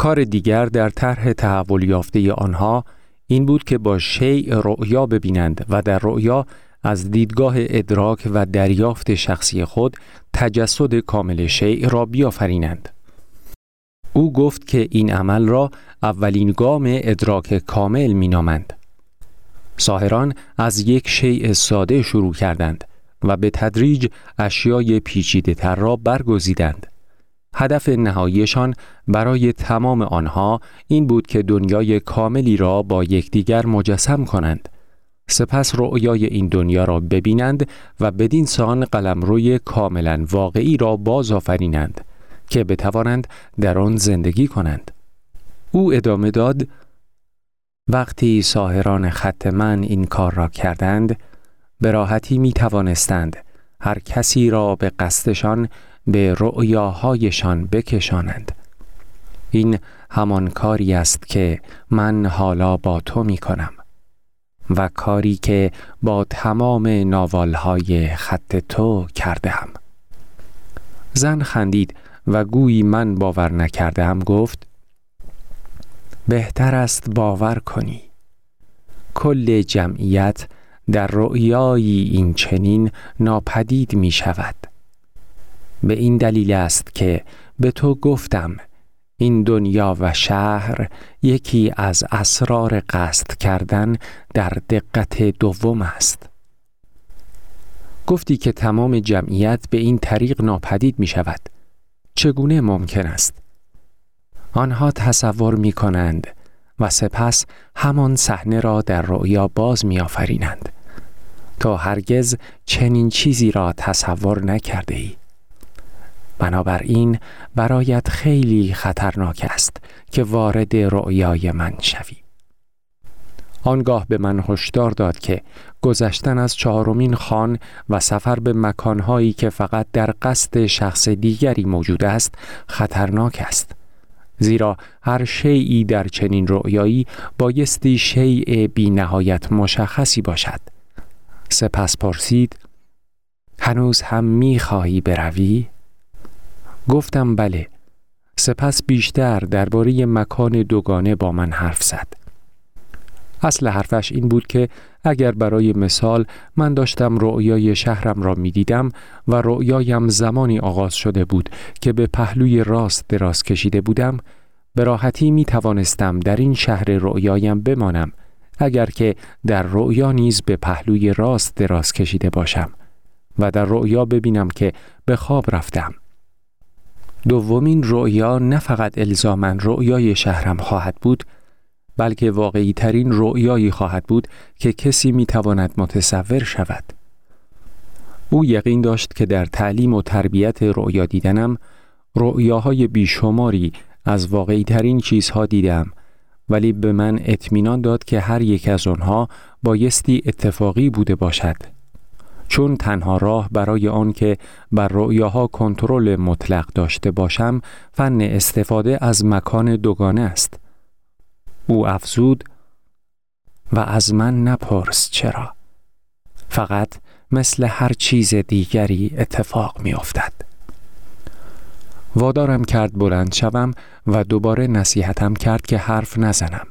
کار دیگر در طرح تحول یافته آنها این بود که با شیء رؤیا ببینند و در رؤیا از دیدگاه ادراک و دریافت شخصی خود تجسد کامل شیء را بیافرینند. او گفت که این عمل را اولین گام ادراک کامل مینامند. ساهران از یک شیء ساده شروع کردند و به تدریج اشیای پیچیده تر را برگزیدند. هدف نهاییشان برای تمام آنها این بود که دنیای کاملی را با یکدیگر مجسم کنند. سپس رؤیای این دنیا را ببینند و بدین سان قلمروی کاملا واقعی را باز آفرینند که بتوانند در آن زندگی کنند. او ادامه داد وقتی ساهران خط من این کار را کردند به راحتی می توانستند هر کسی را به قصدشان به رؤیاهایشان بکشانند. این همان کاری است که من حالا با تو می کنم و کاری که با تمام ناوالهای خط تو کردم زن خندید و گویی من باور نکردم گفت بهتر است باور کنی. کل جمعیت در رؤیایی این چنین ناپدید می شود به این دلیل است که به تو گفتم این دنیا و شهر یکی از اسرار قصد کردن در دقت دوم است گفتی که تمام جمعیت به این طریق ناپدید می شود چگونه ممکن است؟ آنها تصور می کنند و سپس همان صحنه را در رؤیا باز می آفرینند. تو هرگز چنین چیزی را تصور نکرده ای. بنابراین برایت خیلی خطرناک است که وارد رؤیای من شوی. آنگاه به من هشدار داد که گذشتن از چهارمین خان و سفر به مکانهایی که فقط در قصد شخص دیگری موجود است خطرناک است. زیرا هر شیعی در چنین رؤیایی بایستی شیء بی نهایت مشخصی باشد. سپس پرسید هنوز هم می خواهی بروی؟ گفتم بله. سپس بیشتر درباره مکان دوگانه با من حرف زد. اصل حرفش این بود که اگر برای مثال من داشتم رؤیای شهرم را می دیدم و رؤیایم زمانی آغاز شده بود که به پهلوی راست دراز کشیده بودم به راحتی می توانستم در این شهر رؤیایم بمانم اگر که در رؤیا نیز به پهلوی راست دراز کشیده باشم و در رؤیا ببینم که به خواب رفتم دومین رؤیا نه فقط الزامن رؤیای شهرم خواهد بود بلکه واقعی ترین رؤیایی خواهد بود که کسی می تواند متصور شود. او یقین داشت که در تعلیم و تربیت رؤیا دیدنم رؤیاهای بیشماری از واقعی ترین چیزها دیدم ولی به من اطمینان داد که هر یک از آنها بایستی اتفاقی بوده باشد چون تنها راه برای آن که بر رؤیاها کنترل مطلق داشته باشم فن استفاده از مکان دوگانه است او افزود و از من نپرس چرا فقط مثل هر چیز دیگری اتفاق می افتد. وادارم کرد بلند شوم و دوباره نصیحتم کرد که حرف نزنم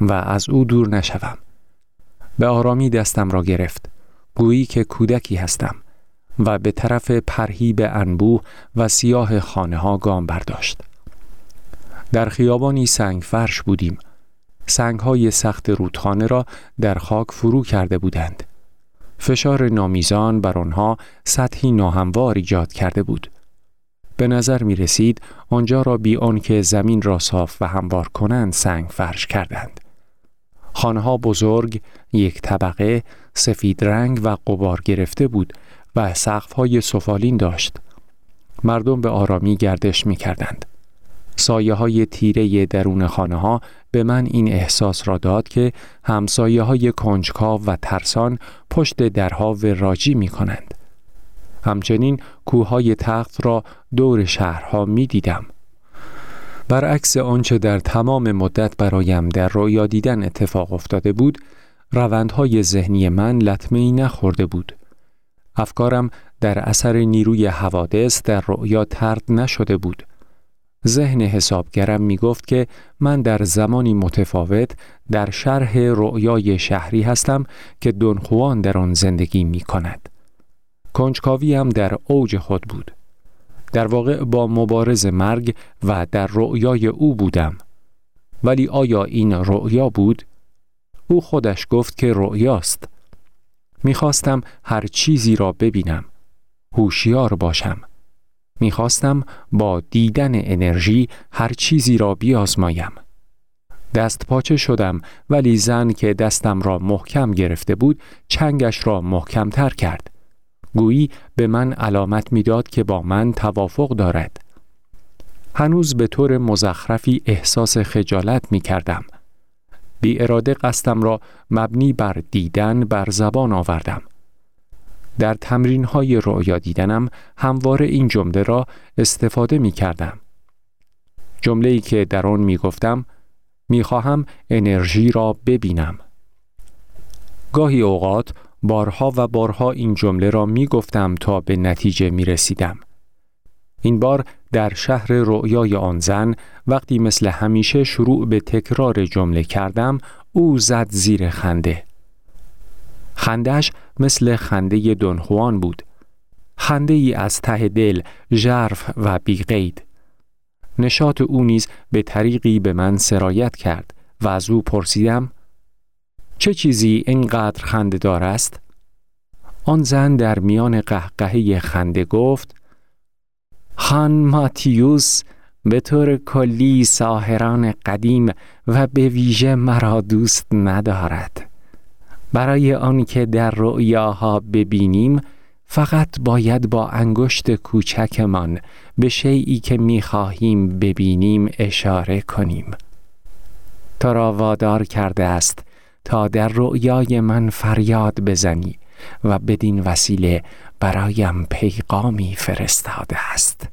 و از او دور نشوم. به آرامی دستم را گرفت. گویی که کودکی هستم و به طرف پرهیب انبوه و سیاه خانه ها گام برداشت. در خیابانی سنگ فرش بودیم سنگ های سخت رودخانه را در خاک فرو کرده بودند. فشار نامیزان بر آنها سطحی ناهموار ایجاد کرده بود. به نظر می رسید آنجا را بی آنکه زمین را صاف و هموار کنند سنگ فرش کردند. خانه بزرگ، یک طبقه، سفید رنگ و قبار گرفته بود و سقف های سفالین داشت. مردم به آرامی گردش می کردند. سایه تیره درون خانه ها به من این احساس را داد که همسایه های کنجکاو و ترسان پشت درها راجی می کنند. همچنین کوههای تخت را دور شهرها می دیدم. برعکس آنچه در تمام مدت برایم در رویا دیدن اتفاق افتاده بود، روندهای ذهنی من لطمه ای نخورده بود. افکارم در اثر نیروی حوادث در رؤیا ترد نشده بود. ذهن حسابگرم می گفت که من در زمانی متفاوت در شرح رؤیای شهری هستم که دونخوان در آن زندگی می کند. کنجکاوی هم در اوج خود بود. در واقع با مبارز مرگ و در رؤیای او بودم. ولی آیا این رؤیا بود؟ او خودش گفت که رؤیاست. می‌خواستم هر چیزی را ببینم. هوشیار باشم. می‌خواستم با دیدن انرژی هر چیزی را بیازمایم. دست پاچه شدم ولی زن که دستم را محکم گرفته بود چنگش را محکم تر کرد. گویی به من علامت می‌داد که با من توافق دارد. هنوز به طور مزخرفی احساس خجالت می کردم. بی اراده قصدم را مبنی بر دیدن بر زبان آوردم. در تمرین های رؤیا دیدنم همواره این جمله را استفاده می کردم. جمله ای که در آن می گفتم می خواهم انرژی را ببینم. گاهی اوقات بارها و بارها این جمله را می گفتم تا به نتیجه می رسیدم. این بار در شهر رؤیای آن زن وقتی مثل همیشه شروع به تکرار جمله کردم او زد زیر خنده. خندش مثل خنده دونخوان بود. خنده ای از ته دل، ژرف و بیقید. نشاط او نیز به طریقی به من سرایت کرد و از او پرسیدم چه چیزی اینقدر خنده دار است؟ آن زن در میان قهقهه خنده گفت خان ماتیوس به طور کلی ساهران قدیم و به ویژه مرا دوست ندارد. برای آنکه در رؤیاها ببینیم فقط باید با انگشت کوچکمان به شیعی که می‌خواهیم ببینیم اشاره کنیم. تو را کرده است تا در رؤیای من فریاد بزنی و بدین وسیله برایم پیغامی فرستاده است.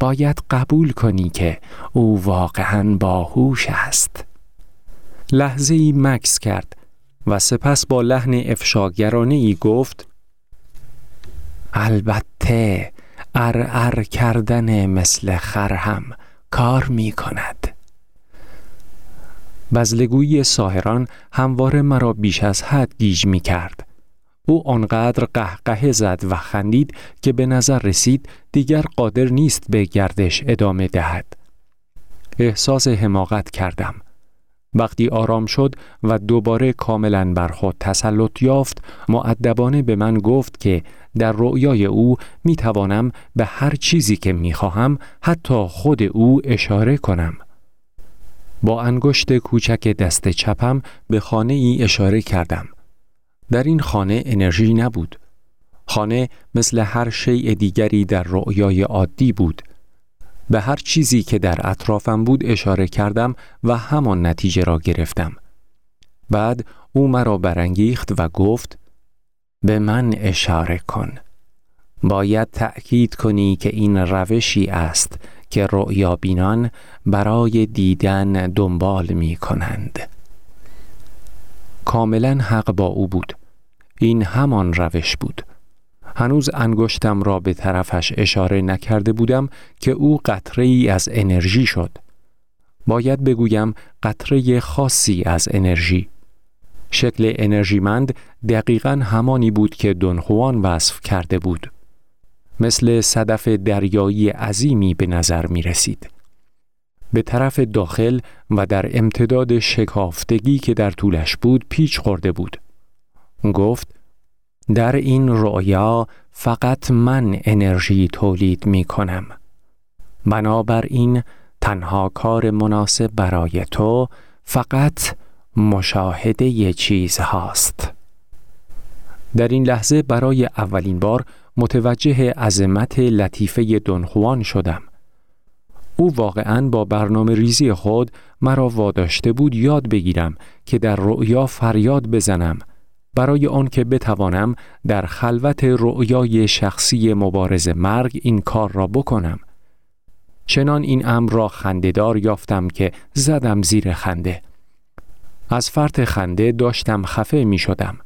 باید قبول کنی که او واقعا باهوش است. لحظه ای مکس کرد و سپس با لحن افشاگرانه ای گفت البته ار ار کردن مثل خرهم کار می کند بزلگویی ساهران همواره مرا بیش از حد گیج می کرد او آنقدر قهقه زد و خندید که به نظر رسید دیگر قادر نیست به گردش ادامه دهد. احساس حماقت کردم. وقتی آرام شد و دوباره کاملا بر خود تسلط یافت معدبانه به من گفت که در رؤیای او می توانم به هر چیزی که می خواهم حتی خود او اشاره کنم. با انگشت کوچک دست چپم به خانه ای اشاره کردم در این خانه انرژی نبود خانه مثل هر شیء دیگری در رؤیای عادی بود به هر چیزی که در اطرافم بود اشاره کردم و همان نتیجه را گرفتم. بعد او مرا برانگیخت و گفت به من اشاره کن. باید تأکید کنی که این روشی است که رؤیا بینان برای دیدن دنبال می کنند. کاملا حق با او بود. این همان روش بود. هنوز انگشتم را به طرفش اشاره نکرده بودم که او قطره ای از انرژی شد. باید بگویم قطره خاصی از انرژی. شکل انرژیمند دقیقا همانی بود که دونخوان وصف کرده بود. مثل صدف دریایی عظیمی به نظر می رسید. به طرف داخل و در امتداد شکافتگی که در طولش بود پیچ خورده بود. گفت در این رؤیا فقط من انرژی تولید می کنم. بنابراین تنها کار مناسب برای تو فقط مشاهده چیز هاست. در این لحظه برای اولین بار متوجه عظمت لطیفه دونخوان شدم. او واقعا با برنامه ریزی خود مرا واداشته بود یاد بگیرم که در رؤیا فریاد بزنم برای آنکه بتوانم در خلوت رؤیای شخصی مبارز مرگ این کار را بکنم. چنان این امر را خندهدار یافتم که زدم زیر خنده. از فرط خنده داشتم خفه می شدم.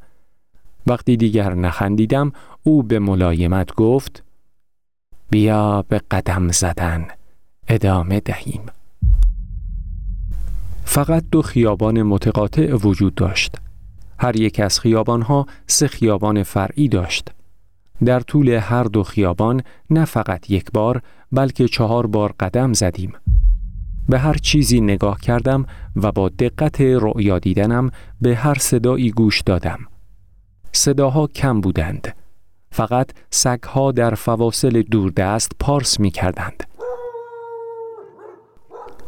وقتی دیگر نخندیدم او به ملایمت گفت بیا به قدم زدن ادامه دهیم. فقط دو خیابان متقاطع وجود داشت. هر یک از خیابانها سه خیابان فرعی داشت. در طول هر دو خیابان نه فقط یک بار بلکه چهار بار قدم زدیم. به هر چیزی نگاه کردم و با دقت رؤیا دیدنم به هر صدایی گوش دادم. صداها کم بودند. فقط سگها در فواصل دوردست پارس می کردند.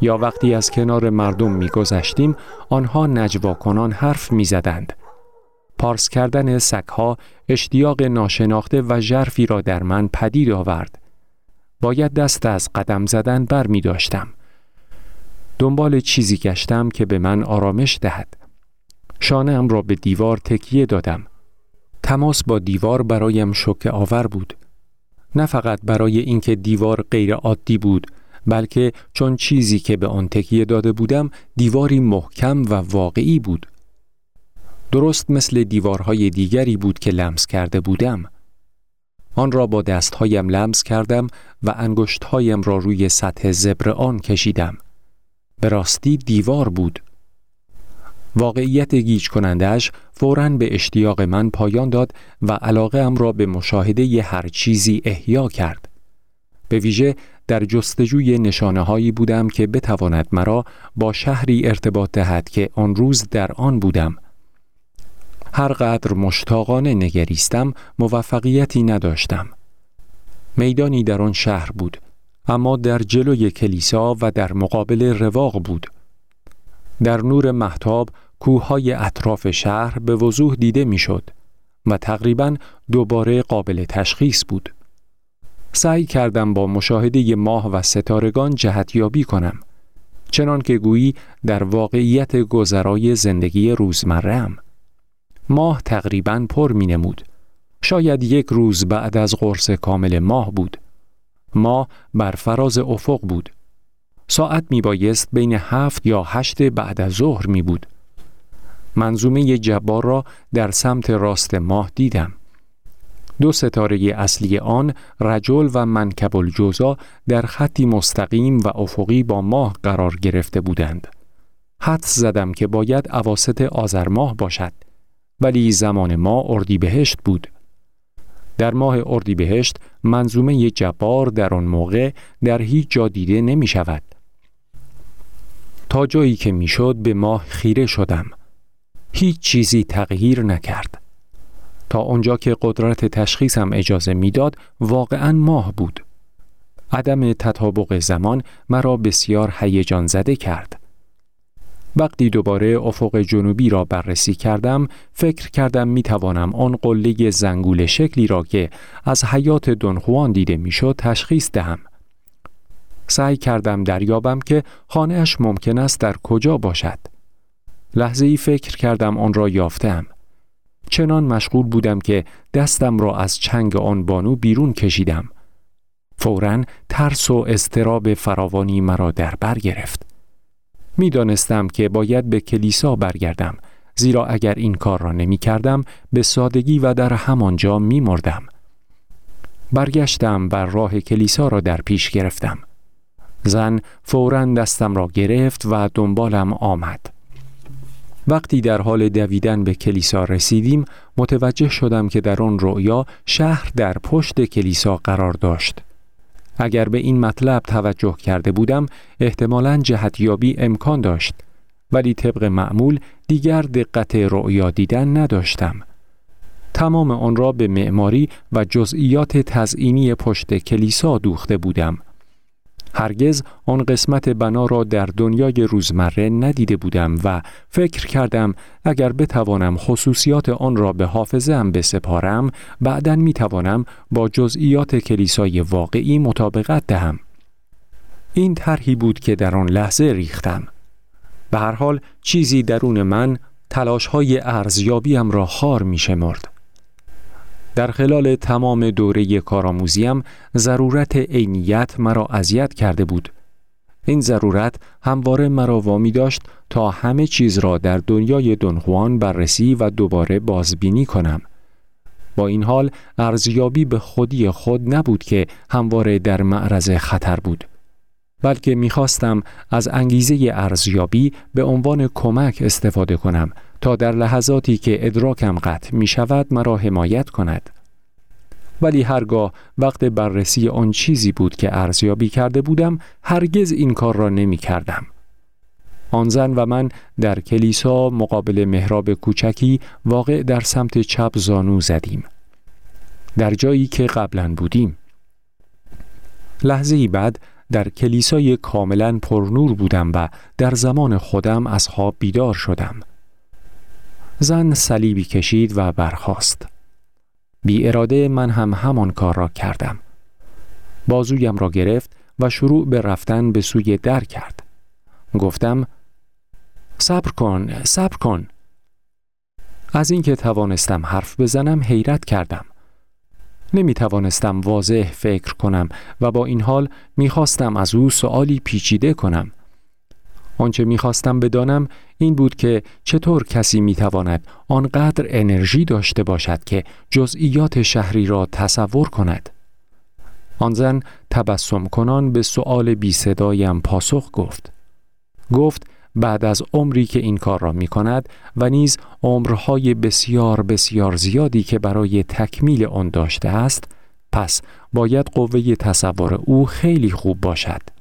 یا وقتی از کنار مردم می گذشتیم آنها نجوا کنان حرف می زدند. پارس کردن سگها اشتیاق ناشناخته و ژرفی را در من پدید آورد. باید دست از قدم زدن بر می داشتم. دنبال چیزی گشتم که به من آرامش دهد. شانه را به دیوار تکیه دادم. تماس با دیوار برایم شوکه آور بود. نه فقط برای اینکه دیوار غیر عادی بود بلکه چون چیزی که به آن تکیه داده بودم دیواری محکم و واقعی بود. درست مثل دیوارهای دیگری بود که لمس کرده بودم. آن را با دستهایم لمس کردم و انگشتهایم را روی سطح زبر آن کشیدم. به راستی دیوار بود. واقعیت گیج کنندش فوراً به اشتیاق من پایان داد و علاقه ام را به مشاهده ی هر چیزی احیا کرد. به ویژه در جستجوی نشانه هایی بودم که بتواند مرا با شهری ارتباط دهد که آن روز در آن بودم. هر قدر مشتاقانه نگریستم موفقیتی نداشتم. میدانی در آن شهر بود اما در جلوی کلیسا و در مقابل رواق بود. در نور محتاب کوههای اطراف شهر به وضوح دیده می‌شد و تقریبا دوباره قابل تشخیص بود. سعی کردم با مشاهده ماه و ستارگان جهتیابی کنم چنان که گویی در واقعیت گذرای زندگی روزمره‌ام. ماه تقریبا پر می نمود. شاید یک روز بعد از قرص کامل ماه بود. ماه بر فراز افق بود. ساعت می بایست بین هفت یا هشت بعد از ظهر می بود. منظومه جبار را در سمت راست ماه دیدم. دو ستاره اصلی آن رجل و منکب الجوزا در خطی مستقیم و افقی با ماه قرار گرفته بودند. حد زدم که باید عواست آذر ماه باشد ولی زمان ما اردیبهشت بود. در ماه اردیبهشت منظومه جبار در آن موقع در هیچ جا دیده نمی شود. تا جایی که می‌شد به ماه خیره شدم. هیچ چیزی تغییر نکرد. تا آنجا که قدرت تشخیصم اجازه می‌داد واقعا ماه بود. عدم تطابق زمان مرا بسیار هیجان زده کرد. وقتی دوباره افق جنوبی را بررسی کردم فکر کردم می توانم آن قله زنگول شکلی را که از حیات دنخوان دیده می‌شد تشخیص دهم. سعی کردم دریابم که خانهاش ممکن است در کجا باشد. لحظه ای فکر کردم آن را یافتم. چنان مشغول بودم که دستم را از چنگ آن بانو بیرون کشیدم. فورا ترس و استراب فراوانی مرا در بر گرفت. می‌دانستم که باید به کلیسا برگردم زیرا اگر این کار را نمی کردم به سادگی و در همانجا می مردم. برگشتم بر راه کلیسا را در پیش گرفتم. زن فورا دستم را گرفت و دنبالم آمد. وقتی در حال دویدن به کلیسا رسیدیم متوجه شدم که در آن رؤیا شهر در پشت کلیسا قرار داشت. اگر به این مطلب توجه کرده بودم احتمالا جهتیابی امکان داشت ولی طبق معمول دیگر دقت رؤیا دیدن نداشتم. تمام آن را به معماری و جزئیات تزئینی پشت کلیسا دوخته بودم. هرگز آن قسمت بنا را در دنیای روزمره ندیده بودم و فکر کردم اگر بتوانم خصوصیات آن را به حافظه هم بسپارم بعدا می توانم با جزئیات کلیسای واقعی مطابقت دهم. این طرحی بود که در آن لحظه ریختم. به هر حال چیزی درون من تلاش های ارزیابیم را خار می شمرد. در خلال تمام دوره کارآموزیم ضرورت عینیت مرا اذیت کرده بود. این ضرورت همواره مرا وامی داشت تا همه چیز را در دنیای دنخوان بررسی و دوباره بازبینی کنم. با این حال ارزیابی به خودی خود نبود که همواره در معرض خطر بود. بلکه می‌خواستم از انگیزه ارزیابی به عنوان کمک استفاده کنم تا در لحظاتی که ادراکم قطع می شود مرا حمایت کند. ولی هرگاه وقت بررسی آن چیزی بود که ارزیابی کرده بودم هرگز این کار را نمی کردم. آن زن و من در کلیسا مقابل محراب کوچکی واقع در سمت چپ زانو زدیم. در جایی که قبلا بودیم. لحظه بعد در کلیسای کاملا پرنور بودم و در زمان خودم از خواب بیدار شدم. زن صلیبی کشید و برخاست. بی اراده من هم همان کار را کردم. بازویم را گرفت و شروع به رفتن به سوی در کرد. گفتم صبر کن، صبر کن. از اینکه توانستم حرف بزنم حیرت کردم. نمی توانستم واضح فکر کنم و با این حال می خواستم از او سوالی پیچیده کنم. آنچه می خواستم بدانم این بود که چطور کسی می تواند آنقدر انرژی داشته باشد که جزئیات شهری را تصور کند. آن زن تبسم کنان به سؤال بی صدایم پاسخ گفت. گفت بعد از عمری که این کار را می کند و نیز عمرهای بسیار بسیار زیادی که برای تکمیل آن داشته است پس باید قوه تصور او خیلی خوب باشد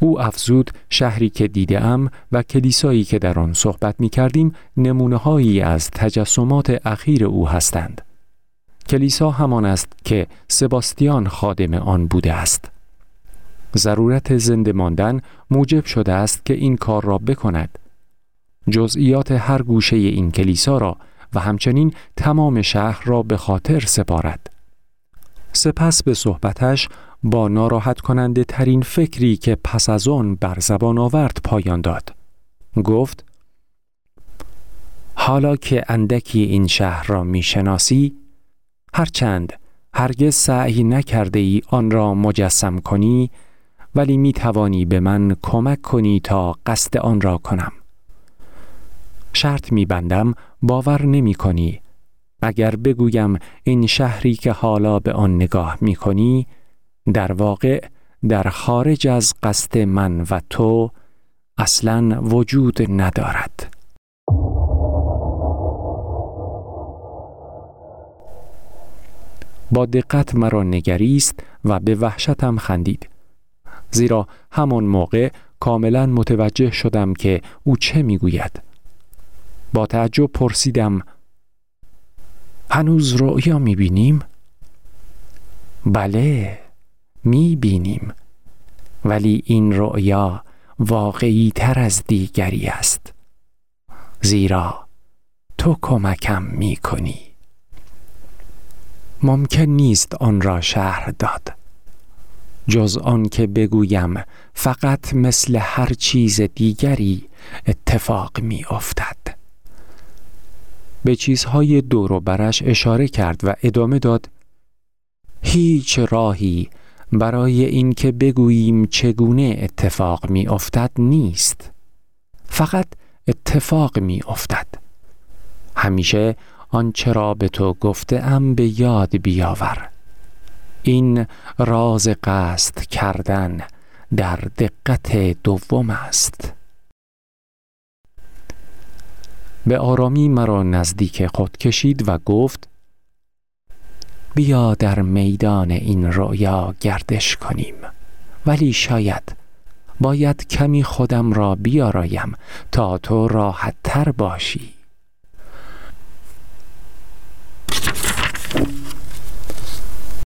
او افزود شهری که دیده ام و کلیسایی که در آن صحبت می کردیم نمونه هایی از تجسمات اخیر او هستند کلیسا همان است که سباستیان خادم آن بوده است ضرورت زنده ماندن موجب شده است که این کار را بکند. جزئیات هر گوشه این کلیسا را و همچنین تمام شهر را به خاطر سپارد. سپس به صحبتش با ناراحت کننده ترین فکری که پس از آن بر زبان آورد پایان داد. گفت حالا که اندکی این شهر را می‌شناسی هرچند هرگز سعی نکرده ای آن را مجسم کنی ولی می توانی به من کمک کنی تا قصد آن را کنم. شرط می بندم باور نمی کنی. اگر بگویم این شهری که حالا به آن نگاه می کنی در واقع در خارج از قصد من و تو اصلا وجود ندارد. با دقت مرا نگریست و به وحشتم خندید. زیرا همان موقع کاملا متوجه شدم که او چه می‌گوید با تعجب پرسیدم هنوز رؤیا می‌بینیم؟ بله می‌بینیم. ولی این رؤیا واقعی تر از دیگری است. زیرا تو کمکم می‌کنی. ممکن نیست آن را شهر داد. جز آن که بگویم فقط مثل هر چیز دیگری اتفاق می افتد. به چیزهای دور و برش اشاره کرد و ادامه داد هیچ راهی برای اینکه بگوییم چگونه اتفاق می افتد نیست. فقط اتفاق می افتد همیشه آنچه را به تو گفته ام به یاد بیاور. این راز قصد کردن در دقت دوم است. به آرامی مرا نزدیک خود کشید و گفت بیا در میدان این رویا گردش کنیم. ولی شاید باید کمی خودم را بیارایم تا تو راحت تر باشی.